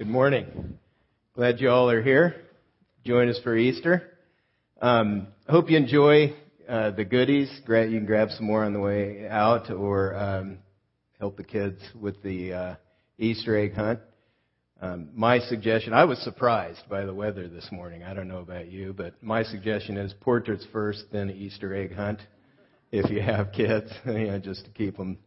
Good morning. Glad you all are here. Join us for Easter. Um, hope you enjoy uh, the goodies. Grant, You can grab some more on the way out, or um, help the kids with the uh, Easter egg hunt. Um, my suggestion, I was surprised by the weather this morning. I don't know about you, but my suggestion is portraits first, then Easter egg hunt. If you have kids, you know, just to keep them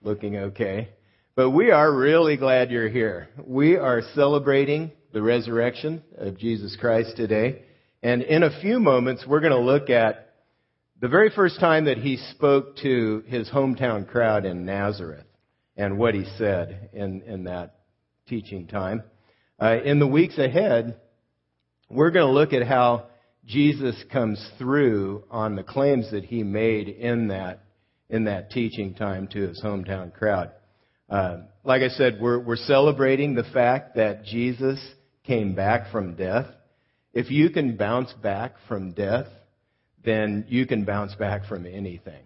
looking okay. But we are really glad you're here. We are celebrating the resurrection of Jesus Christ today. And in a few moments, we're going to look at the very first time that he spoke to his hometown crowd in Nazareth and what he said in, in that teaching time. Uh, in the weeks ahead, we're going to look at how Jesus comes through on the claims that he made in that, in that teaching time to his hometown crowd. Uh, like I said, we're, we're celebrating the fact that Jesus came back from death. If you can bounce back from death, then you can bounce back from anything.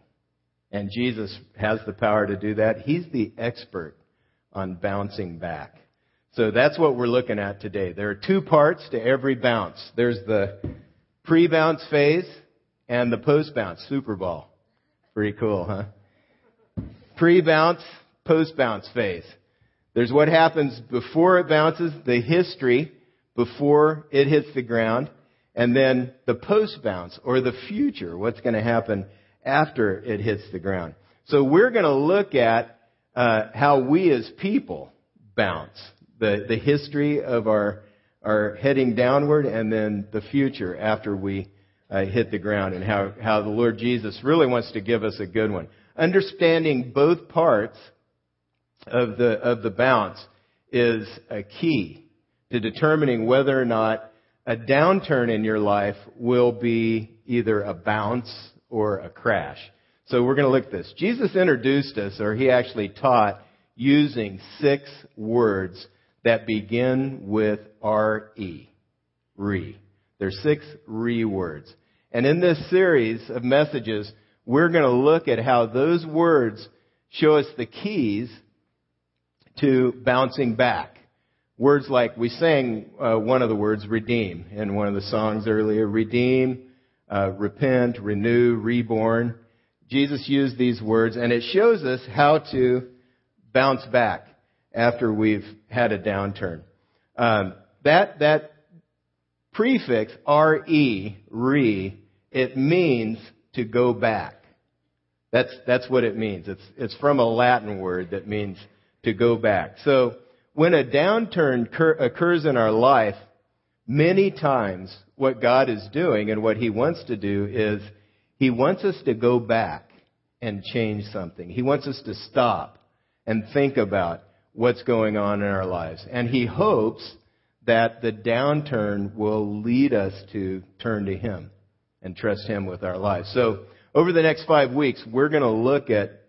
And Jesus has the power to do that. He's the expert on bouncing back. So that's what we're looking at today. There are two parts to every bounce. There's the pre-bounce phase and the post-bounce, Super Bowl. Pretty cool, huh? Pre-bounce, post bounce phase. There's what happens before it bounces, the history before it hits the ground, and then the post bounce or the future, what's going to happen after it hits the ground. So we're going to look at uh, how we as people bounce, the, the history of our, our heading downward, and then the future after we uh, hit the ground, and how, how the Lord Jesus really wants to give us a good one. Understanding both parts of the, of the bounce is a key to determining whether or not a downturn in your life will be either a bounce or a crash. So we're going to look at this. Jesus introduced us, or he actually taught, using six words that begin with R-E. Re. There's six re words. And in this series of messages, we're going to look at how those words show us the keys to bouncing back. Words like we sang uh, one of the words redeem in one of the songs earlier. Redeem, uh, repent, renew, reborn. Jesus used these words, and it shows us how to bounce back after we've had a downturn. Um, that that prefix re re it means to go back. That's that's what it means. It's it's from a Latin word that means to go back. So when a downturn occurs in our life, many times what God is doing and what He wants to do is He wants us to go back and change something. He wants us to stop and think about what's going on in our lives. And He hopes that the downturn will lead us to turn to Him and trust Him with our lives. So over the next five weeks, we're going to look at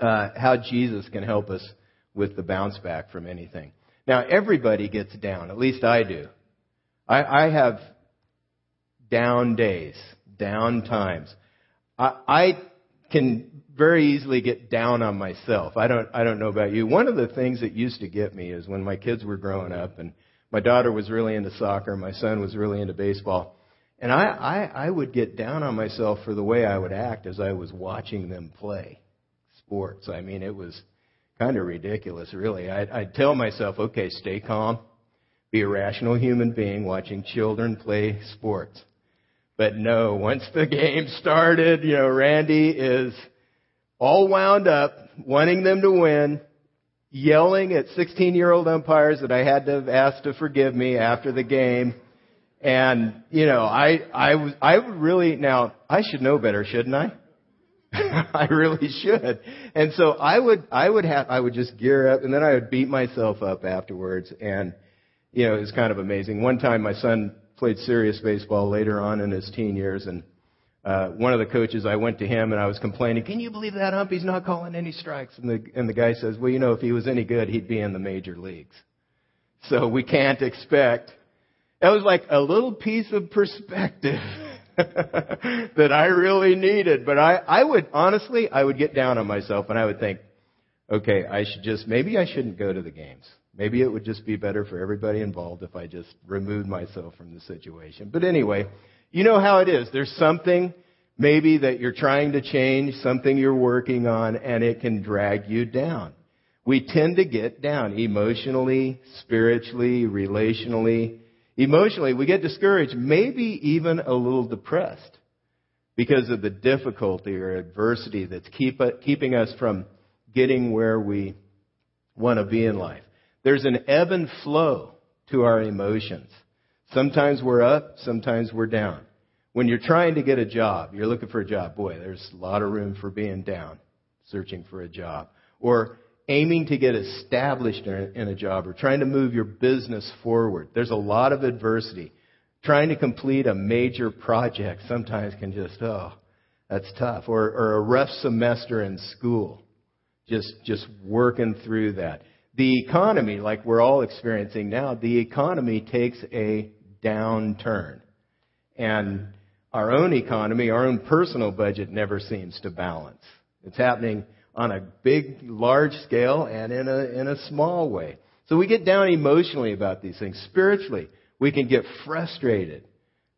uh, how Jesus can help us with the bounce back from anything. Now, everybody gets down. At least I do. I, I have down days, down times. I, I can very easily get down on myself. I don't, I don't know about you. One of the things that used to get me is when my kids were growing up and my daughter was really into soccer, my son was really into baseball. And I, I, I would get down on myself for the way I would act as I was watching them play sports. I mean, it was kind of ridiculous, really. I'd, I'd tell myself, okay, stay calm, be a rational human being watching children play sports. But no, once the game started, you know, Randy is all wound up, wanting them to win, yelling at 16 year old umpires that I had to have asked to forgive me after the game. And, you know, I, I was, I would really, now, I should know better, shouldn't I? I really should. And so I would, I would have, I would just gear up and then I would beat myself up afterwards. And, you know, it was kind of amazing. One time my son played serious baseball later on in his teen years and, uh, one of the coaches, I went to him and I was complaining, can you believe that ump? He's not calling any strikes. And the, and the guy says, well, you know, if he was any good, he'd be in the major leagues. So we can't expect. That was like a little piece of perspective. that I really needed. But I, I would, honestly, I would get down on myself and I would think, okay, I should just, maybe I shouldn't go to the games. Maybe it would just be better for everybody involved if I just removed myself from the situation. But anyway, you know how it is. There's something maybe that you're trying to change, something you're working on, and it can drag you down. We tend to get down emotionally, spiritually, relationally. Emotionally, we get discouraged, maybe even a little depressed because of the difficulty or adversity that's keep, keeping us from getting where we want to be in life. There's an ebb and flow to our emotions. Sometimes we're up, sometimes we're down. When you're trying to get a job, you're looking for a job, boy, there's a lot of room for being down, searching for a job. Or aiming to get established in a job or trying to move your business forward. There's a lot of adversity. Trying to complete a major project sometimes can just, oh, that's tough. Or, or a rough semester in school. Just, just working through that the economy, like we're all experiencing now, the economy takes a downturn. And our own economy, our own personal budget never seems to balance. It's happening on a big, large scale and in a, in a small way. So we get down emotionally about these things. Spiritually, we can get frustrated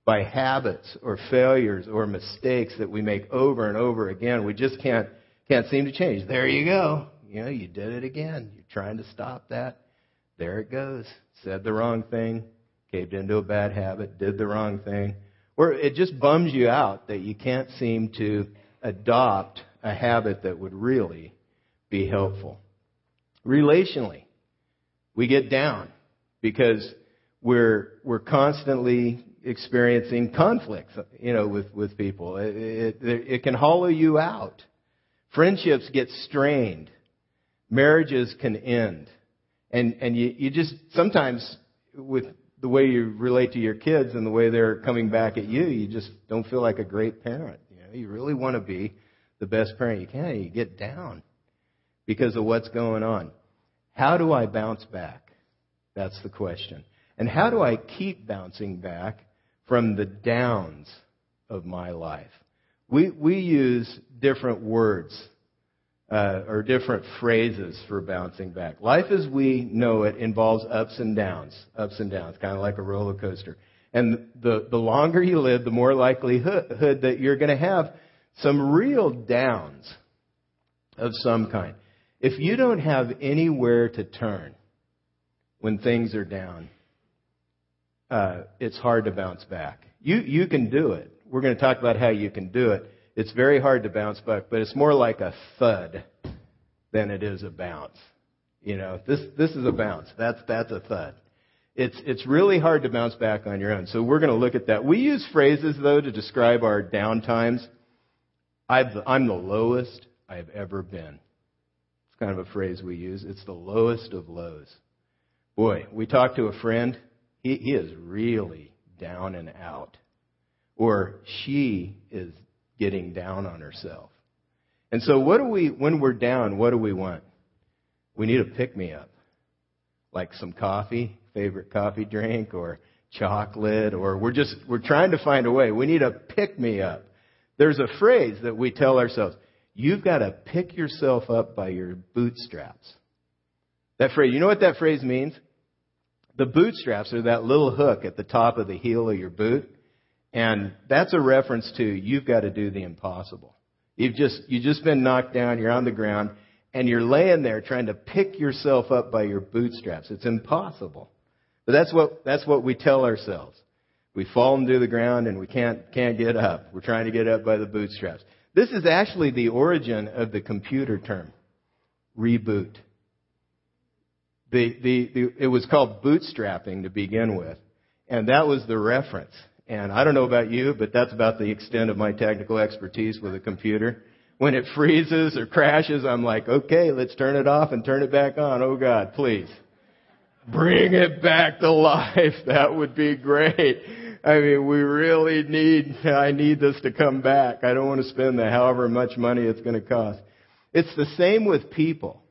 by habits or failures or mistakes that we make over and over again. We just can't, can't seem to change. There you go. You know, you did it again. You're trying to stop that. There it goes. Said the wrong thing, caved into a bad habit, did the wrong thing. Or it just bums you out that you can't seem to adopt a habit that would really be helpful. Relationally, we get down because we're, we're constantly experiencing conflicts, you know, with, with people. It, it, it can hollow you out. Friendships get strained marriages can end. And, and you, you just, sometimes with the way you relate to your kids and the way they're coming back at you, you just don't feel like a great parent. You know, you really want to be the best parent you can. You get down because of what's going on. How do I bounce back? That's the question. And how do I keep bouncing back from the downs of my life? We, we use different words uh, or different phrases for bouncing back. Life as we know it involves ups and downs, ups and downs, kind of like a roller coaster. And the, the longer you live, the more likelihood that you're going to have some real downs of some kind. If you don't have anywhere to turn when things are down, uh, it's hard to bounce back. You, you can do it. We're going to talk about how you can do it. It's very hard to bounce back, but it's more like a thud than it is a bounce. You know, this this is a bounce. That's that's a thud. It's it's really hard to bounce back on your own. So we're going to look at that. We use phrases though to describe our down times. I've, I'm the lowest I've ever been. It's kind of a phrase we use. It's the lowest of lows. Boy, we talked to a friend. He, he is really down and out. Or she is getting down on herself. And so what do we, when we're down, what do we want? We need a pick me up. Like some coffee, favorite coffee drink, or chocolate, or we're just, we're trying to find a way. We need a pick me up. There's a phrase that we tell ourselves, you've got to pick yourself up by your bootstraps. That phrase, you know what that phrase means? The bootstraps are that little hook at the top of the heel of your boot. And that's a reference to you've got to do the impossible. You've just, you've just been knocked down, you're on the ground, and you're laying there trying to pick yourself up by your bootstraps. It's impossible. But that's what, that's what we tell ourselves. We've fallen to the ground and we can't, can't get up. We're trying to get up by the bootstraps. This is actually the origin of the computer term. Reboot. The, the, the, it was called bootstrapping to begin with. And that was the reference. And I don't know about you, but that's about the extent of my technical expertise with a computer. When it freezes or crashes, I'm like, okay, let's turn it off and turn it back on. Oh God, please. Bring it back to life. That would be great. I mean, we really need, I need this to come back. I don't want to spend the however much money it's going to cost. It's the same with people.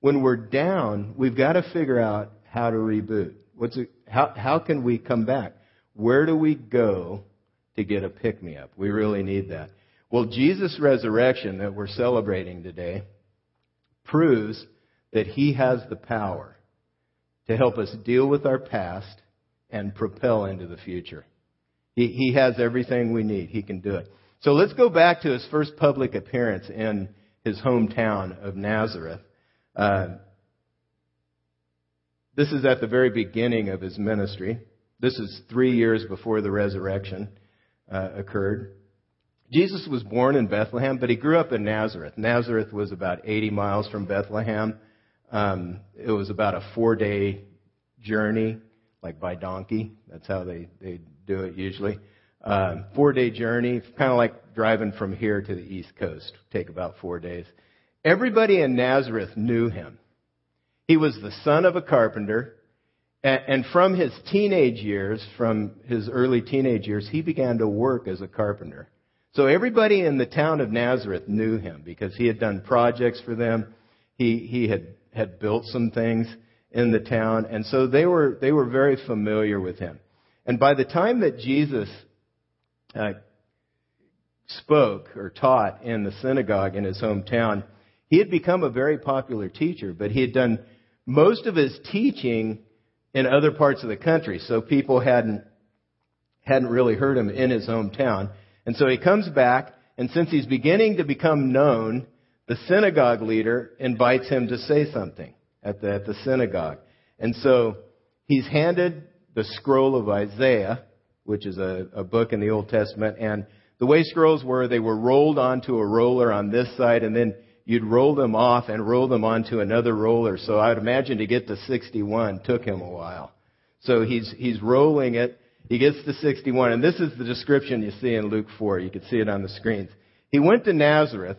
When we're down, we've got to figure out how to reboot. What's it, how, how can we come back? Where do we go to get a pick me up? We really need that. Well, Jesus' resurrection that we're celebrating today proves that He has the power to help us deal with our past and propel into the future. He, he has everything we need. He can do it. So let's go back to his first public appearance in his hometown of Nazareth. Uh, this is at the very beginning of his ministry. This is three years before the resurrection uh, occurred. Jesus was born in Bethlehem, but he grew up in Nazareth. Nazareth was about 80 miles from Bethlehem. Um, it was about a four day journey, like by donkey. That's how they, they do it usually. Um, four day journey, kind of like driving from here to the East Coast. Take about four days. Everybody in Nazareth knew him. He was the son of a carpenter, and from his teenage years, from his early teenage years, he began to work as a carpenter. So everybody in the town of Nazareth knew him because he had done projects for them. He, he had, had built some things in the town, and so they were, they were very familiar with him. And by the time that Jesus uh, spoke or taught in the synagogue in his hometown, he had become a very popular teacher, but he had done most of his teaching in other parts of the country, so people hadn't hadn't really heard him in his hometown. And so he comes back, and since he's beginning to become known, the synagogue leader invites him to say something at the, at the synagogue. And so he's handed the scroll of Isaiah, which is a, a book in the Old Testament, and the way scrolls were, they were rolled onto a roller on this side, and then you'd roll them off and roll them onto another roller. So I would imagine to get to 61 took him a while. So he's, he's rolling it. He gets to 61, and this is the description you see in Luke 4. You can see it on the screens. He went to Nazareth,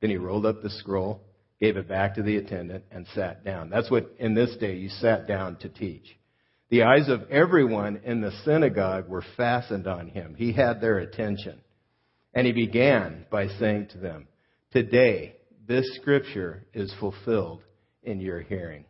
Then he rolled up the scroll, gave it back to the attendant, and sat down. That's what in this day you sat down to teach. The eyes of everyone in the synagogue were fastened on him. He had their attention. And he began by saying to them, Today, this scripture is fulfilled in your hearing.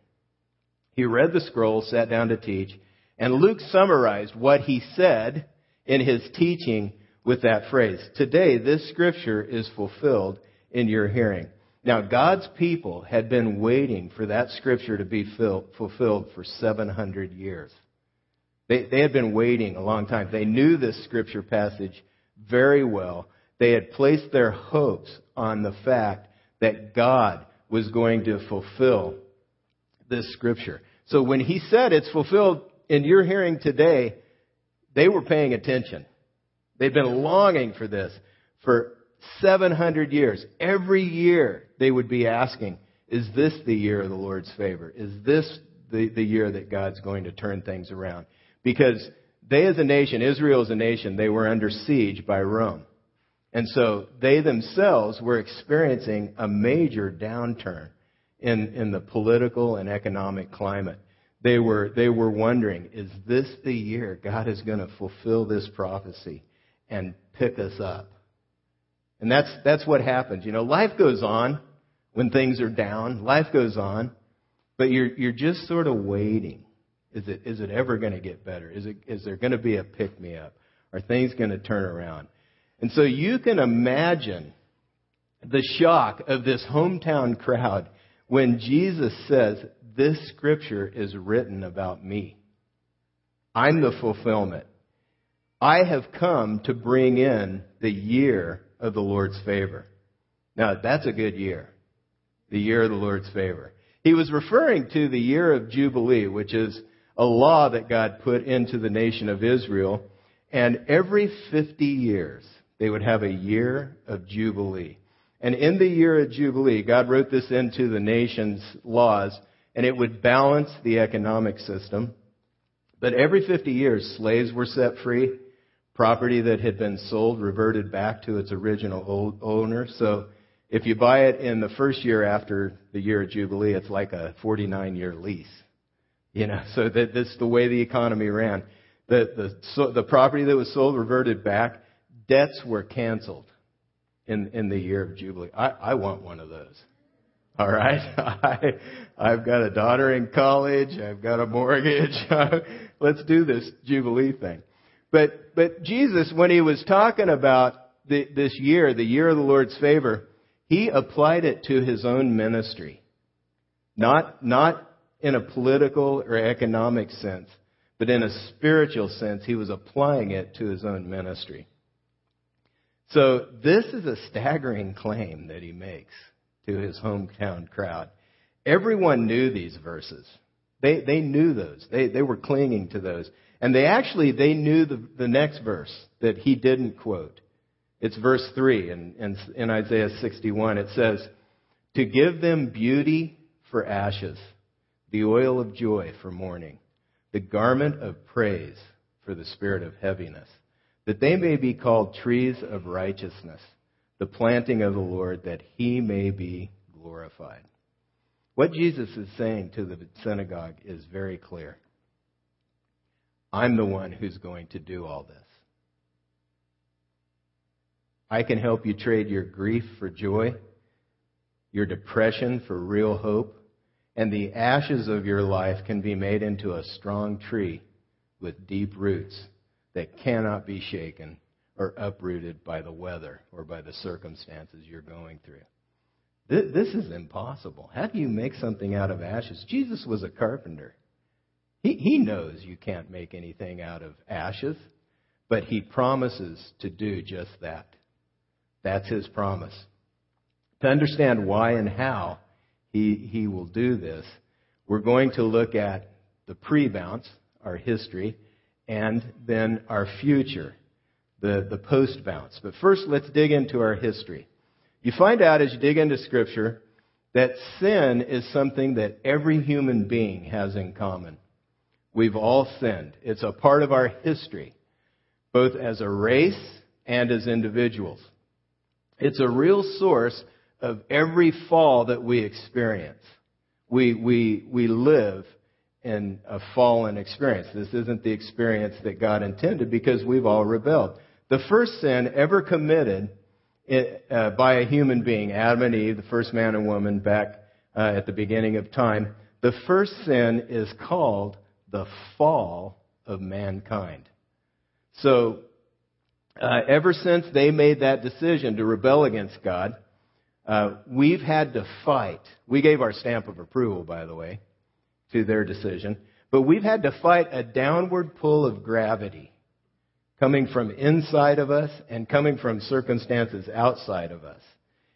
He read the scroll, sat down to teach, and Luke summarized what he said in his teaching with that phrase. Today, this scripture is fulfilled in your hearing. Now, God's people had been waiting for that scripture to be fulfilled for 700 years. They, they had been waiting a long time. They knew this scripture passage very well. They had placed their hopes on the fact that God was going to fulfill this scripture. So when he said it's fulfilled in your hearing today, they were paying attention. They'd been longing for this for 700 years. Every year they would be asking, is this the year of the Lord's favor? Is this the, the year that God's going to turn things around? Because they as a nation, Israel as a nation, they were under siege by Rome. And so they themselves were experiencing a major downturn in, in the political and economic climate. They were, they were wondering, is this the year God is going to fulfill this prophecy and pick us up? And that's, that's what happens. You know, life goes on when things are down. Life goes on. But you're, you're just sort of waiting. Is it, is it ever going to get better? Is, it, is there going to be a pick me up? Are things going to turn around? And so you can imagine the shock of this hometown crowd when Jesus says, This scripture is written about me. I'm the fulfillment. I have come to bring in the year of the Lord's favor. Now, that's a good year. The year of the Lord's favor. He was referring to the year of Jubilee, which is a law that God put into the nation of Israel. And every 50 years, they would have a year of Jubilee. And in the year of Jubilee, God wrote this into the nation's laws, and it would balance the economic system. But every 50 years, slaves were set free. Property that had been sold reverted back to its original owner. So If you buy it in the first year after the year of Jubilee, it's like a 49 year lease. You know, so that that's the way the economy ran. The, the, so the property that was sold reverted back. Debts were canceled in, in the year of Jubilee. I, I want one of those. All right. I, I've got a daughter in college. I've got a mortgage. Let's do this Jubilee thing. But, but Jesus, when he was talking about the, this year, the year of the Lord's favor, he applied it to his own ministry. Not, not in a political or economic sense, but in a spiritual sense, he was applying it to his own ministry. So this is a staggering claim that he makes to his hometown crowd. Everyone knew these verses. They, they knew those. They, they were clinging to those. And they actually, they knew the, the next verse that he didn't quote. It's verse 3 in, in, in Isaiah 61. It says, To give them beauty for ashes, the oil of joy for mourning, the garment of praise for the spirit of heaviness, that they may be called trees of righteousness, the planting of the Lord, that he may be glorified. What Jesus is saying to the synagogue is very clear. I'm the one who's going to do all this. I can help you trade your grief for joy, your depression for real hope, and the ashes of your life can be made into a strong tree with deep roots that cannot be shaken or uprooted by the weather or by the circumstances you're going through. This is impossible. How do you make something out of ashes? Jesus was a carpenter. He, he knows you can't make anything out of ashes, but he promises to do just that. That's his promise. To understand why and how he, he will do this, we're going to look at the pre bounce, our history, and then our future, the, the post bounce. But first, let's dig into our history. You find out as you dig into Scripture that sin is something that every human being has in common. We've all sinned. It's a part of our history, both as a race and as individuals. It's a real source of every fall that we experience. We, we, we live in a fallen experience. This isn't the experience that God intended because we've all rebelled. The first sin ever committed uh, by a human being, Adam and Eve, the first man and woman back uh, at the beginning of time, the first sin is called the fall of mankind. So, uh, ever since they made that decision to rebel against God, uh, we've had to fight. We gave our stamp of approval, by the way, to their decision, but we've had to fight a downward pull of gravity coming from inside of us and coming from circumstances outside of us.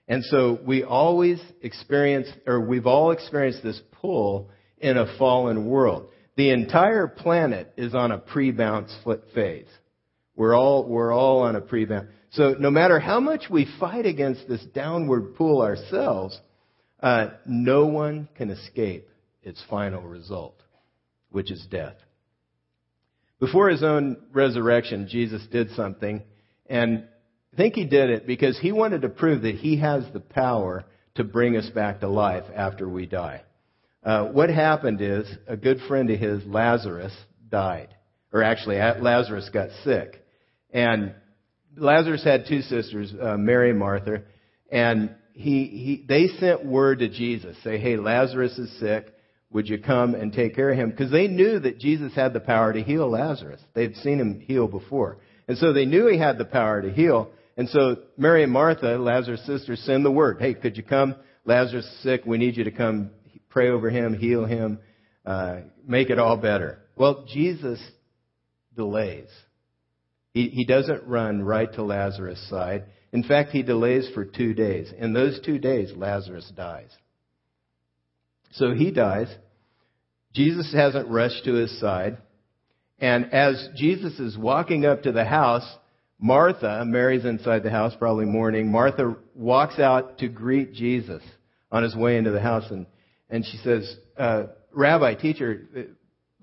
And so we always experience, or we've all experienced this pull in a fallen world. The entire planet is on a pre-bounce phase. We're all, we're all on a pre-bounce. So no matter how much we fight against this downward pull ourselves, uh, no one can escape its final result, which is death. Before his own resurrection, Jesus did something, and I think he did it because he wanted to prove that he has the power to bring us back to life after we die. Uh, what happened is a good friend of his, Lazarus, died. Or actually, Lazarus got sick. And Lazarus had two sisters, uh, Mary and Martha, and he, he, they sent word to Jesus, say, hey, Lazarus is sick. Would you come and take care of him? Because they knew that Jesus had the power to heal Lazarus. They'd seen him heal before. And so they knew he had the power to heal. And so Mary and Martha, Lazarus' sisters, send the word, hey, could you come? Lazarus is sick. We need you to come pray over him, heal him, uh, make it all better. Well, Jesus delays. He, he doesn't run right to Lazarus' side. In fact, he delays for two days. In those two days, Lazarus dies. So he dies. Jesus hasn't rushed to his side. And as Jesus is walking up to the house, Martha, Mary's inside the house, probably mourning. Martha walks out to greet Jesus on his way into the house. And and she says, uh, Rabbi, teacher,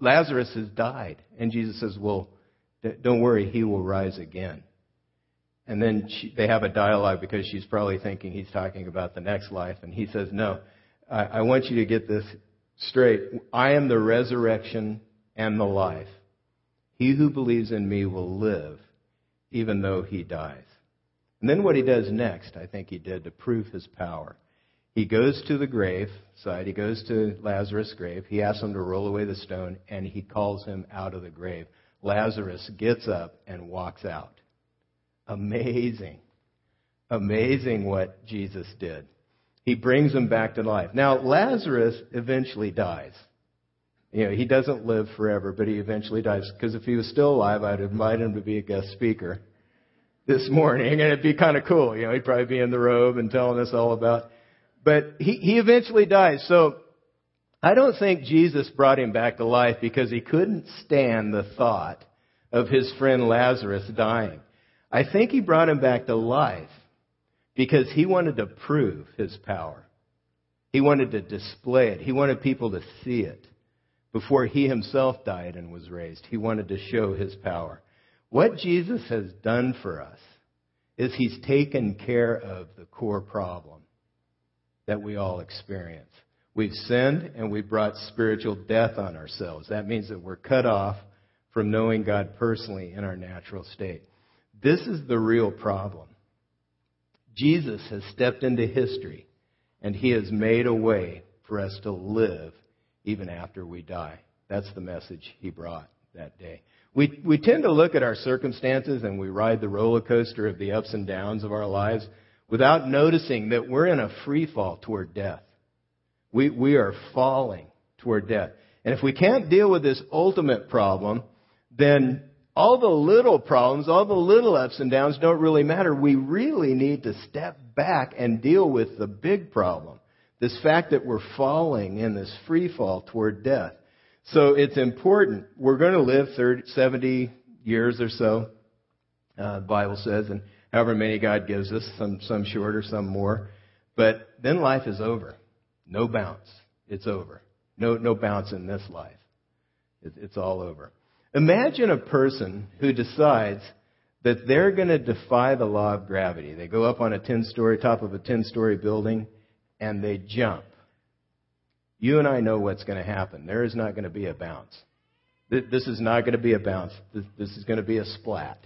Lazarus has died. And Jesus says, Well, don't worry, he will rise again. And then she, they have a dialogue because she's probably thinking he's talking about the next life. And he says, No, I, I want you to get this straight. I am the resurrection and the life. He who believes in me will live even though he dies. And then what he does next, I think he did to prove his power. He goes to the grave side, he goes to Lazarus' grave, he asks him to roll away the stone, and he calls him out of the grave. Lazarus gets up and walks out. Amazing. Amazing what Jesus did. He brings him back to life. Now, Lazarus eventually dies. You know, he doesn't live forever, but he eventually dies. Because if he was still alive, I'd invite him to be a guest speaker this morning, and it'd be kind of cool. You know, he'd probably be in the robe and telling us all about. But he, he eventually dies. So I don't think Jesus brought him back to life because he couldn't stand the thought of his friend Lazarus dying. I think he brought him back to life because he wanted to prove his power. He wanted to display it. He wanted people to see it. Before he himself died and was raised, he wanted to show his power. What Jesus has done for us is he's taken care of the core problem that we all experience. We've sinned and we brought spiritual death on ourselves. That means that we're cut off from knowing God personally in our natural state. This is the real problem. Jesus has stepped into history and he has made a way for us to live even after we die. That's the message he brought that day. We, we tend to look at our circumstances and we ride the roller coaster of the ups and downs of our lives without noticing that we're in a free fall toward death. We, we are falling toward death. And if we can't deal with this ultimate problem, then all the little problems, all the little ups and downs don't really matter. We really need to step back and deal with the big problem. This fact that we're falling in this free fall toward death. So it's important. We're going to live 30, 70 years or so, uh, the Bible says, and however many God gives us, some, some shorter, some more. But then life is over. No bounce. It's over. No, no bounce in this life. It, it's all over. Imagine a person who decides that they're going to defy the law of gravity. They go up on a 10 story, top of a 10 story building and they jump. You and I know what's going to happen. There is not going to be a bounce. This is not going to be a bounce. This is going to be a splat.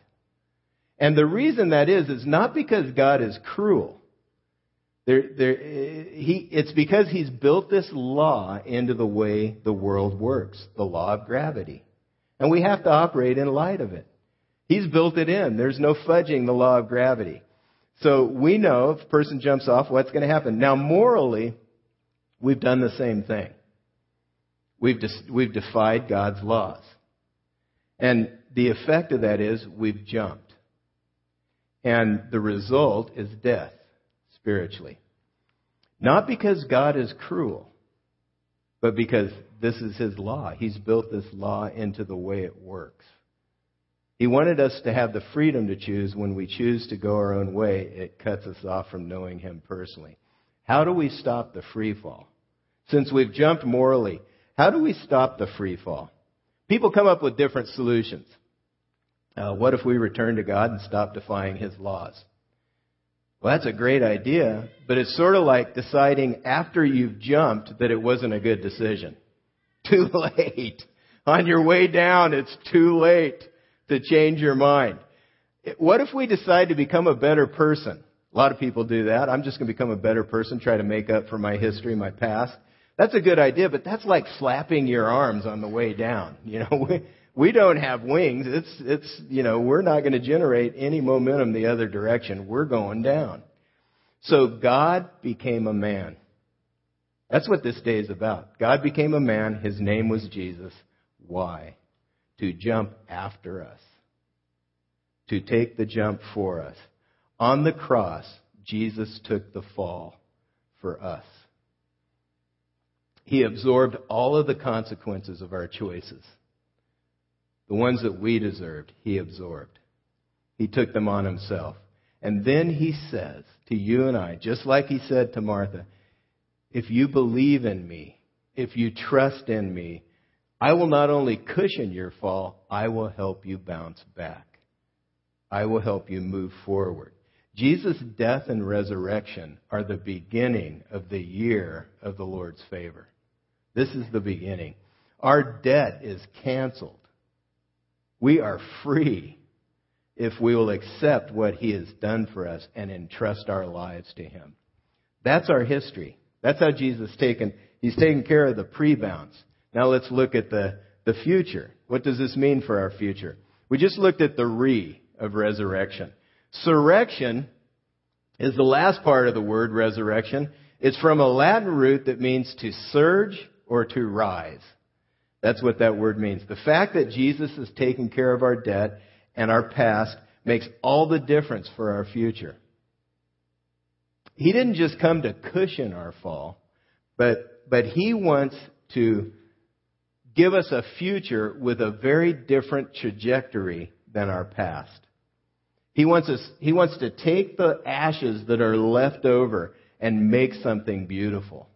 And the reason that is, is not because God is cruel. There, there, he, it's because He's built this law into the way the world works, the law of gravity. And we have to operate in light of it. He's built it in. There's no fudging the law of gravity. So we know if a person jumps off, what's going to happen. Now, morally, we've done the same thing. We've, dis- we've defied God's laws. And the effect of that is we've jumped. And the result is death, spiritually. Not because God is cruel, but because this is His law. He's built this law into the way it works. He wanted us to have the freedom to choose. When we choose to go our own way, it cuts us off from knowing Him personally. How do we stop the free fall? Since we've jumped morally, how do we stop the free fall? People come up with different solutions. Uh, what if we return to God and stop defying His laws? Well, that's a great idea, but it's sort of like deciding after you've jumped that it wasn't a good decision. Too late. On your way down, it's too late to change your mind. What if we decide to become a better person? A lot of people do that. I'm just going to become a better person, try to make up for my history, my past. That's a good idea, but that's like flapping your arms on the way down. You know, we, don't have wings. It's, it's, you know, we're not going to generate any momentum the other direction. We're going down. So God became a man. That's what this day is about. God became a man. His name was Jesus. Why? to jump after us, to take the jump for us. On the cross, Jesus took the fall for us. He absorbed all of the consequences of our choices. The ones that we deserved, He absorbed. He took them on Himself. And then He says to you and I, just like He said to Martha, if you believe in me, if you trust in me, I will not only cushion your fall, I will help you bounce back. I will help you move forward. Jesus' death and resurrection are the beginning of the year of the Lord's favor. This is the beginning. Our debt is canceled. We are free if we will accept what He has done for us and entrust our lives to Him. That's our history. That's how Jesus taken, He's taken care of the pre-bounce. Now let's look at the, the future. What does this mean for our future? We just looked at the re of resurrection. Surrection is the last part of the word resurrection. It's from a Latin root that means to surge or to rise. That's what that word means. The fact that Jesus has taken care of our debt and our past makes all the difference for our future. He didn't just come to cushion our fall, but, but He wants to give us a future with a very different trajectory than our past. He wants us, He wants to take the ashes that are left over and make something beautiful.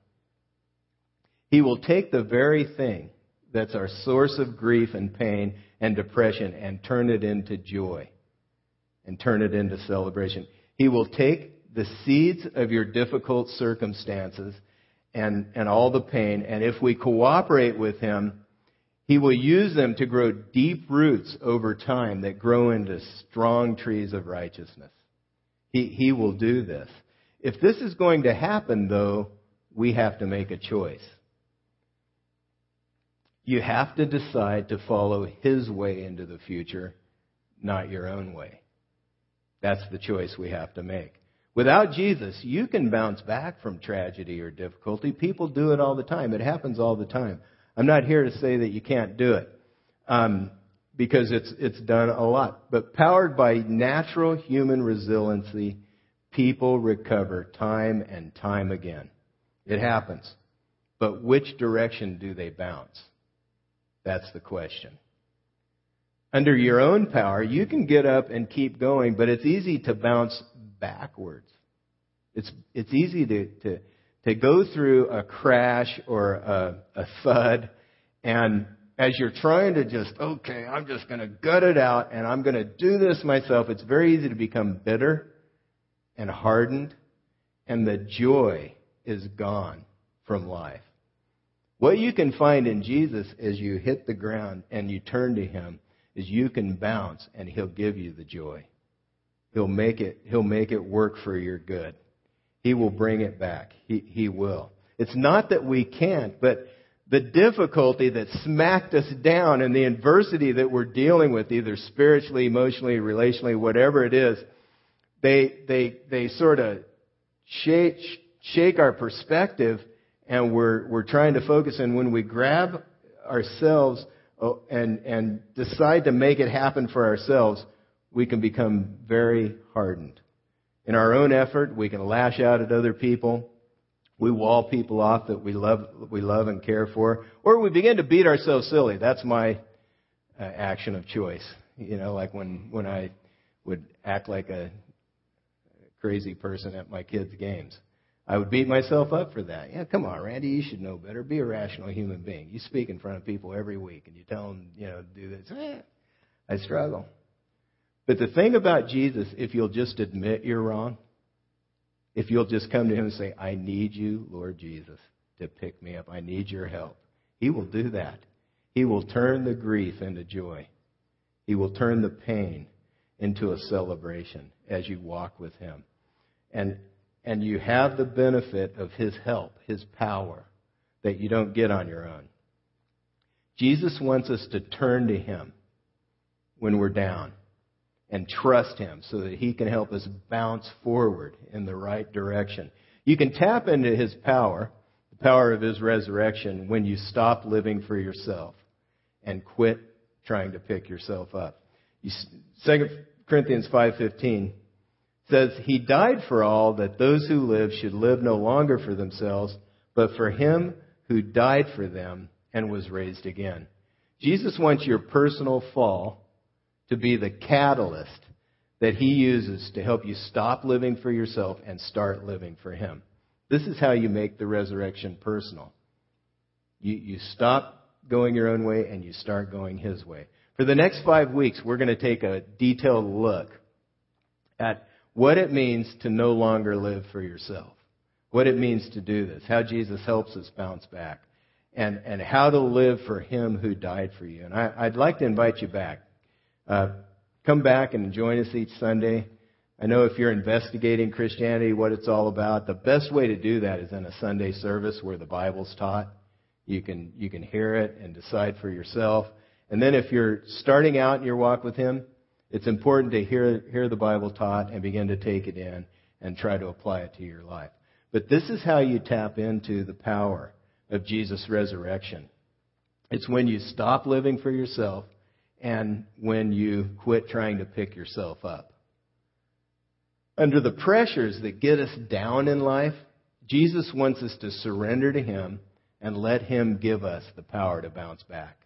He will take the very thing that's our source of grief and pain and depression and turn it into joy and turn it into celebration. He will take the seeds of your difficult circumstances and, and all the pain, and if we cooperate with Him, He will use them to grow deep roots over time that grow into strong trees of righteousness. He, he will do this. If this is going to happen, though, we have to make a choice. You have to decide to follow His way into the future, not your own way. That's the choice we have to make. Without Jesus, you can bounce back from tragedy or difficulty. People do it all the time. It happens all the time. I'm not here to say that you can't do it, um, because it's it's done a lot. But powered by natural human resiliency, people recover time and time again. It happens. But which direction do they bounce? That's the question. Under your own power, you can get up and keep going, but it's easy to bounce backwards. It's, it's easy to, to, to go through a crash or a, a thud, and as you're trying to just, okay, I'm just going to gut it out and I'm going to do this myself, it's very easy to become bitter and hardened, and the joy is gone from life. What you can find in Jesus as you hit the ground and you turn to Him is you can bounce and He'll give you the joy. He'll make it, He'll make it work for your good. He will bring it back. He, he will. It's not that we can't, but the difficulty that smacked us down and the adversity that we're dealing with, either spiritually, emotionally, relationally, whatever it is, they, they, they sort of shake, shake our perspective and we're, we're trying to focus. And when we grab ourselves oh, and, and decide to make it happen for ourselves, we can become very hardened. In our own effort, we can lash out at other people. We wall people off that we love, we love and care for. Or we begin to beat ourselves silly. That's my uh, action of choice. You know, like when, when I would act like a crazy person at my kids' games. I would beat myself up for that. Yeah, come on, Randy, you should know better. Be a rational human being. You speak in front of people every week and you tell them, you know, do this. Eh, I struggle. But the thing about Jesus, if you'll just admit you're wrong, if you'll just come to him and say, I need you, Lord Jesus, to pick me up. I need your help. He will do that. He will turn the grief into joy. He will turn the pain into a celebration as you walk with him. And and you have the benefit of His help, His power, that you don't get on your own. Jesus wants us to turn to Him when we're down and trust Him so that He can help us bounce forward in the right direction. You can tap into His power, the power of His resurrection, when you stop living for yourself and quit trying to pick yourself up. 2 Corinthians 5.15 says he died for all that those who live should live no longer for themselves, but for him who died for them and was raised again. Jesus wants your personal fall to be the catalyst that he uses to help you stop living for yourself and start living for him. This is how you make the resurrection personal. You, you stop going your own way and you start going his way. For the next five weeks, we're going to take a detailed look at what it means to no longer live for yourself, what it means to do this, how Jesus helps us bounce back, and, and how to live for Him who died for you. And I, would like to invite you back. Uh, come back and join us each Sunday. I know if you're investigating Christianity, what it's all about, the best way to do that is in a Sunday service where the Bible's taught. You can, you can hear it and decide for yourself. And then if you're starting out in your walk with Him, it's important to hear, hear the Bible taught and begin to take it in and try to apply it to your life. But this is how you tap into the power of Jesus' resurrection. It's when you stop living for yourself and when you quit trying to pick yourself up under the pressures that get us down in life, Jesus wants us to surrender to Him and let Him give us the power to bounce back.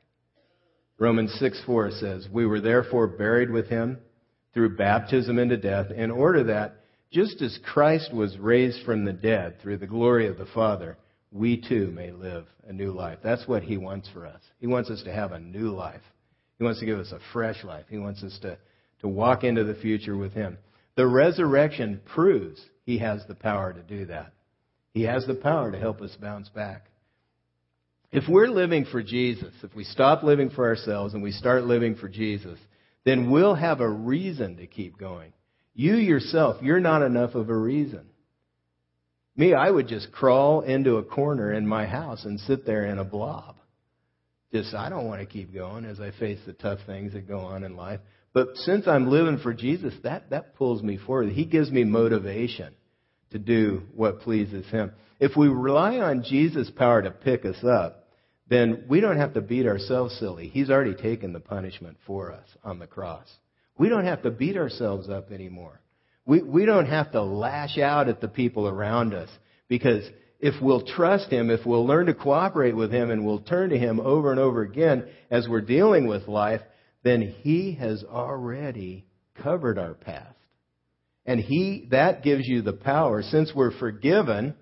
Romans 6 4 says, We were therefore buried with Him through baptism into death, in order that, just as Christ was raised from the dead through the glory of the Father, we too may live a new life. That's what He wants for us. He wants us to have a new life. He wants to give us a fresh life. He wants us to, to walk into the future with Him. The resurrection proves he has the power to do that. He has the power to help us bounce back. If we're living for Jesus, if we stop living for ourselves and we start living for Jesus, then we'll have a reason to keep going. You yourself, you're not enough of a reason. Me, I would just crawl into a corner in my house and sit there in a blob. Just, I don't want to keep going as I face the tough things that go on in life. But since I'm living for Jesus, that, that pulls me forward. He gives me motivation to do what pleases Him. If we rely on Jesus' power to pick us up, then we don't have to beat ourselves silly. He's already taken the punishment for us on the cross. We don't have to beat ourselves up anymore. We, we don't have to lash out at the people around us because if we'll trust Him, if we'll learn to cooperate with Him and we'll turn to Him over and over again as we're dealing with life, then He has already covered our past. And He, that gives you the power. Since we're forgiven,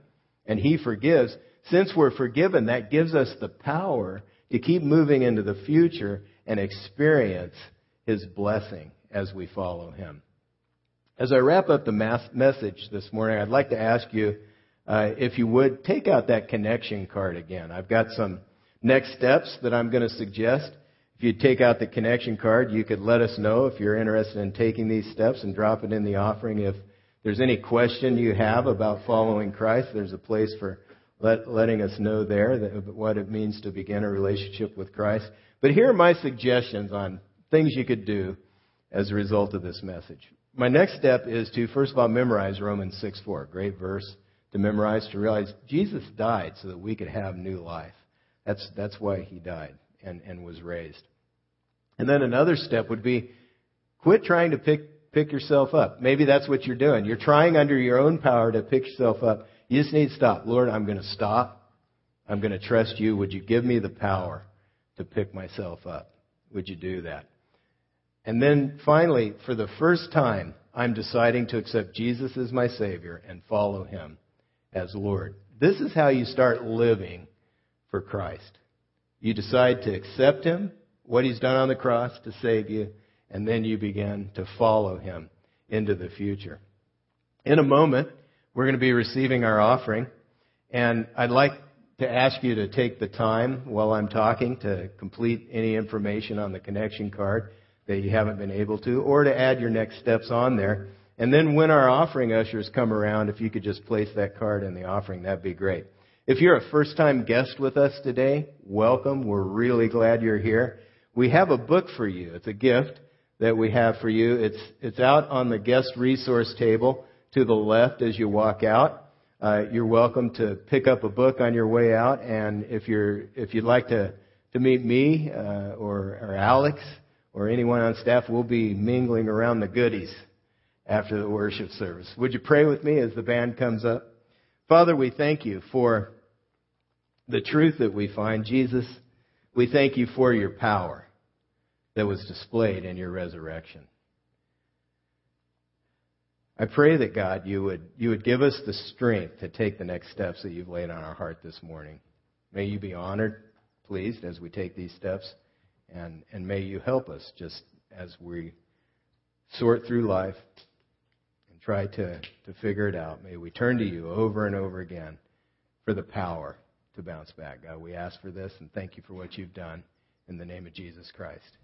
and He forgives, since we're forgiven, that gives us the power to keep moving into the future and experience His blessing as we follow Him. As I wrap up the message this morning, I'd like to ask you, uh, if you would, take out that connection card again. I've got some next steps that I'm going to suggest. If you take out the connection card, you could let us know if you're interested in taking these steps and drop it in the offering. If there's any question you have about following Christ, there's a place for let, letting us know there that, what it means to begin a relationship with Christ. But here are my suggestions on things you could do as a result of this message. My next step is to, first of all, memorize Romans 6 4. Great verse to memorize, to realize Jesus died so that we could have new life. That's, that's why he died and, and was raised. And then another step would be quit trying to pick, pick yourself up. Maybe that's what you're doing. You're trying under your own power to pick yourself up. You just need to stop. Lord, I'm going to stop. I'm going to trust you. Would you give me the power to pick myself up? Would you do that? And then finally, for the first time, I'm deciding to accept Jesus as my Savior and follow Him as Lord. This is how you start living for Christ. You decide to accept Him what he's done on the cross to save you, and then you begin to follow him into the future. In a moment, we're going to be receiving our offering, and I'd like to ask you to take the time while I'm talking to complete any information on the connection card that you haven't been able to, or to add your next steps on there. And then when our offering ushers come around, if you could just place that card in the offering, that'd be great. If you're a first time guest with us today, welcome. We're really glad you're here we have a book for you. It's a gift that we have for you. It's, it's out on the guest resource table to the left as you walk out. Uh, you're welcome to pick up a book on your way out, and if you're if you'd like to to meet me uh, or or Alex or anyone on staff, we'll be mingling around the goodies after the worship service. Would you pray with me as the band comes up? Father, we thank you for the truth that we find, Jesus. We thank you for your power that was displayed in your resurrection. I pray that God, you would, you would give us the strength to take the next steps that you've laid on our heart this morning. May you be honored, pleased, as we take these steps, and, and may you help us just as we sort through life and try to, to figure it out. May we turn to you over and over again for the power to bounce back. God, we ask for this and thank you for what you've done. In the name of Jesus Christ.